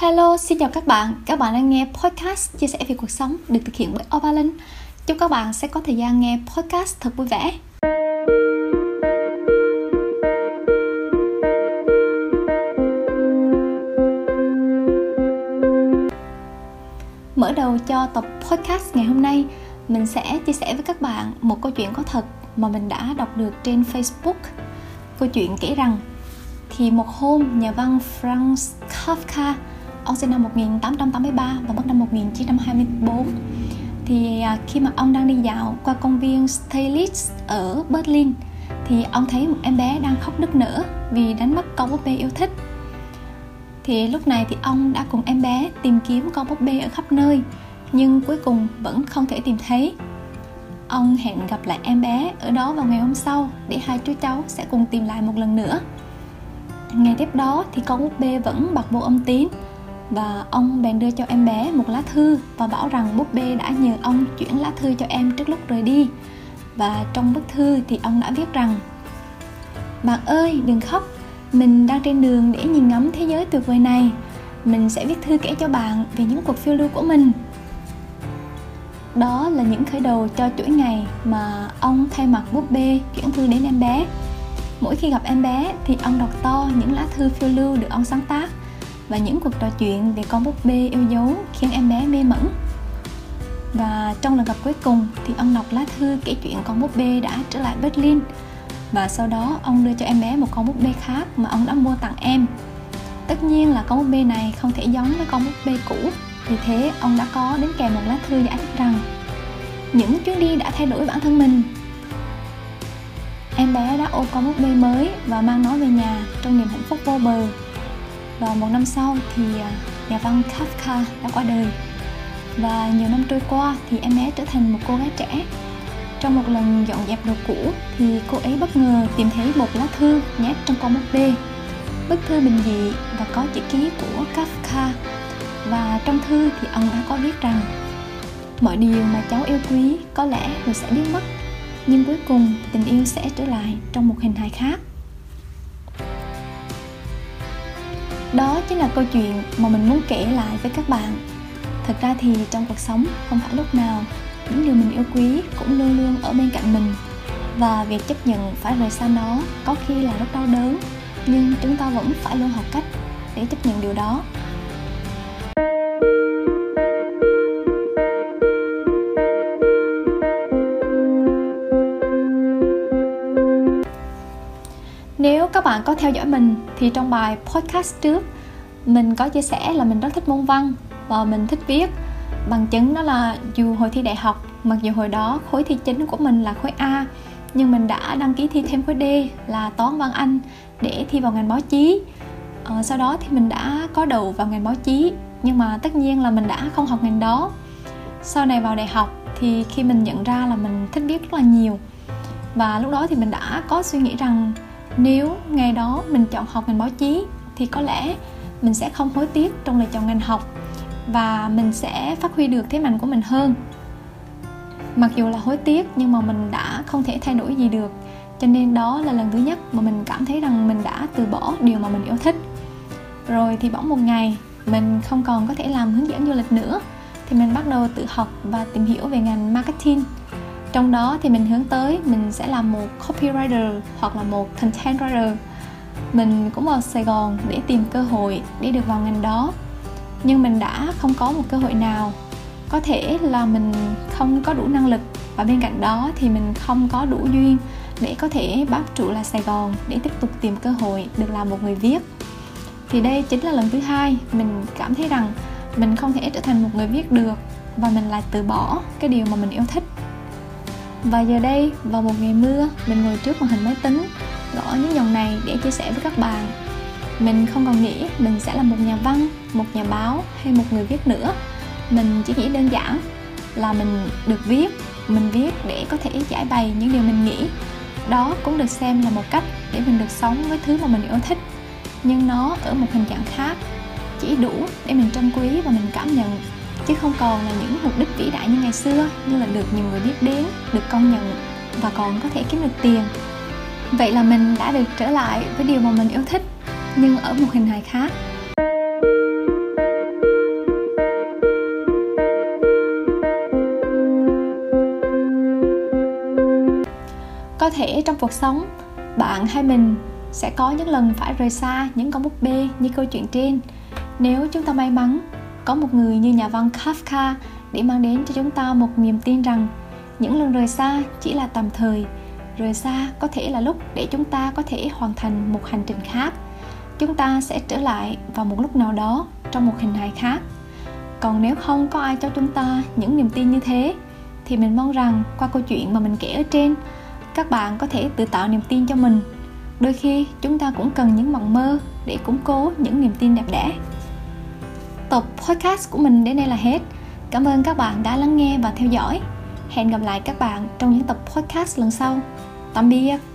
Hello, xin chào các bạn. Các bạn đang nghe podcast chia sẻ về cuộc sống được thực hiện bởi Ovalin. Chúc các bạn sẽ có thời gian nghe podcast thật vui vẻ. Mở đầu cho tập podcast ngày hôm nay, mình sẽ chia sẻ với các bạn một câu chuyện có thật mà mình đã đọc được trên Facebook. Câu chuyện kể rằng thì một hôm nhà văn Franz Kafka ông sinh năm 1883 và mất năm 1924 thì à, khi mà ông đang đi dạo qua công viên Steglitz ở Berlin, thì ông thấy một em bé đang khóc nức nở vì đánh mất con búp bê yêu thích. Thì lúc này thì ông đã cùng em bé tìm kiếm con búp bê ở khắp nơi, nhưng cuối cùng vẫn không thể tìm thấy. Ông hẹn gặp lại em bé ở đó vào ngày hôm sau để hai chú cháu sẽ cùng tìm lại một lần nữa. Ngày tiếp đó thì con búp bê vẫn bật vô âm tín và ông bèn đưa cho em bé một lá thư và bảo rằng búp bê đã nhờ ông chuyển lá thư cho em trước lúc rời đi. Và trong bức thư thì ông đã viết rằng bạn ơi, đừng khóc, mình đang trên đường để nhìn ngắm thế giới tuyệt vời này. Mình sẽ viết thư kể cho bạn về những cuộc phiêu lưu của mình. Đó là những khởi đầu cho chuỗi ngày mà ông thay mặt búp bê chuyển thư đến em bé. Mỗi khi gặp em bé thì ông đọc to những lá thư phiêu lưu được ông sáng tác và những cuộc trò chuyện về con búp bê yêu dấu khiến em bé mê mẩn. Và trong lần gặp cuối cùng thì ông đọc lá thư kể chuyện con búp bê đã trở lại Berlin. Và sau đó ông đưa cho em bé một con búp bê khác mà ông đã mua tặng em. Tất nhiên là con búp bê này không thể giống với con búp bê cũ. Vì thế, ông đã có đến kèm một lá thư giải thích rằng những chuyến đi đã thay đổi bản thân mình. Em bé đã ôm con búp bê mới và mang nó về nhà trong niềm hạnh phúc vô bờ và một năm sau thì à, nhà văn Kafka đã qua đời. Và nhiều năm trôi qua thì em bé trở thành một cô gái trẻ. Trong một lần dọn dẹp đồ cũ thì cô ấy bất ngờ tìm thấy một lá thư nhét trong con búp bê. Bức thư bình dị và có chữ ký của Kafka. Và trong thư thì ông đã có viết rằng, mọi điều mà cháu yêu quý có lẽ rồi sẽ biến mất, nhưng cuối cùng tình yêu sẽ trở lại trong một hình hài khác. Đó chính là câu chuyện mà mình muốn kể lại với các bạn. Thật ra thì trong cuộc sống, không phải lúc nào những điều mình yêu quý cũng luôn luôn ở bên cạnh mình. Và việc chấp nhận phải rời xa nó có khi là rất đau đớn, nhưng chúng ta vẫn phải luôn học cách để chấp nhận điều đó. Nếu các bạn có theo dõi mình thì trong bài podcast trước mình có chia sẻ là mình rất thích môn văn và mình thích viết. Bằng chứng đó là dù hồi thi đại học mặc dù hồi đó khối thi chính của mình là khối A nhưng mình đã đăng ký thi thêm khối D là toán văn Anh để thi vào ngành báo chí. Ờ, sau đó thì mình đã có đầu vào ngành báo chí nhưng mà tất nhiên là mình đã không học ngành đó. Sau này vào đại học thì khi mình nhận ra là mình thích viết rất là nhiều. Và lúc đó thì mình đã có suy nghĩ rằng nếu ngày đó mình chọn học ngành báo chí, thì có lẽ mình sẽ không hối tiếc trong lựa chọn ngành học và mình sẽ phát huy được thế mạnh của mình hơn. Mặc dù là hối tiếc nhưng mà mình đã không thể thay đổi gì được, cho nên đó là lần thứ nhất mà mình cảm thấy rằng mình đã từ bỏ điều mà mình yêu thích. Rồi thì bỗng một ngày, mình không còn có thể làm hướng dẫn du lịch nữa, thì mình bắt đầu tự học và tìm hiểu về ngành marketing trong đó thì mình hướng tới mình sẽ làm một copywriter hoặc là một content writer. Mình cũng vào Sài Gòn để tìm cơ hội để được vào ngành đó. Nhưng mình đã không có một cơ hội nào. Có thể là mình không có đủ năng lực và bên cạnh đó thì mình không có đủ duyên để có thể bám trụ lại Sài Gòn để tiếp tục tìm cơ hội được làm một người viết. Thì đây chính là lần thứ hai mình cảm thấy rằng mình không thể trở thành một người viết được và mình lại từ bỏ cái điều mà mình yêu thích và giờ đây, vào một ngày mưa, mình ngồi trước màn hình máy tính, gõ những dòng này để chia sẻ với các bạn. Mình không còn nghĩ mình sẽ là một nhà văn, một nhà báo hay một người viết nữa. Mình chỉ nghĩ đơn giản là mình được viết, mình viết để có thể giải bày những điều mình nghĩ. Đó cũng được xem là một cách để mình được sống với thứ mà mình yêu thích, nhưng nó ở một hình dạng khác, chỉ đủ để mình trân quý và mình cảm nhận chứ không còn là những mục đích vĩ đại như ngày xưa, như là được nhiều người biết đến, được công nhận và còn có thể kiếm được tiền. Vậy là mình đã được trở lại với điều mà mình yêu thích, nhưng ở một hình hài khác. Có thể trong cuộc sống, bạn hay mình sẽ có những lần phải rời xa những con búp bê như câu chuyện trên. Nếu chúng ta may mắn có một người như nhà văn Kafka để mang đến cho chúng ta một niềm tin rằng những lần rời xa chỉ là tạm thời, rời xa có thể là lúc để chúng ta có thể hoàn thành một hành trình khác. Chúng ta sẽ trở lại vào một lúc nào đó trong một hình hài khác. Còn nếu không có ai cho chúng ta những niềm tin như thế, thì mình mong rằng qua câu chuyện mà mình kể ở trên, các bạn có thể tự tạo niềm tin cho mình. Đôi khi chúng ta cũng cần những mộng mơ để củng cố những niềm tin đẹp đẽ tập podcast của mình đến đây là hết. Cảm ơn các bạn đã lắng nghe và theo dõi. Hẹn gặp lại các bạn trong những tập podcast lần sau. Tạm biệt.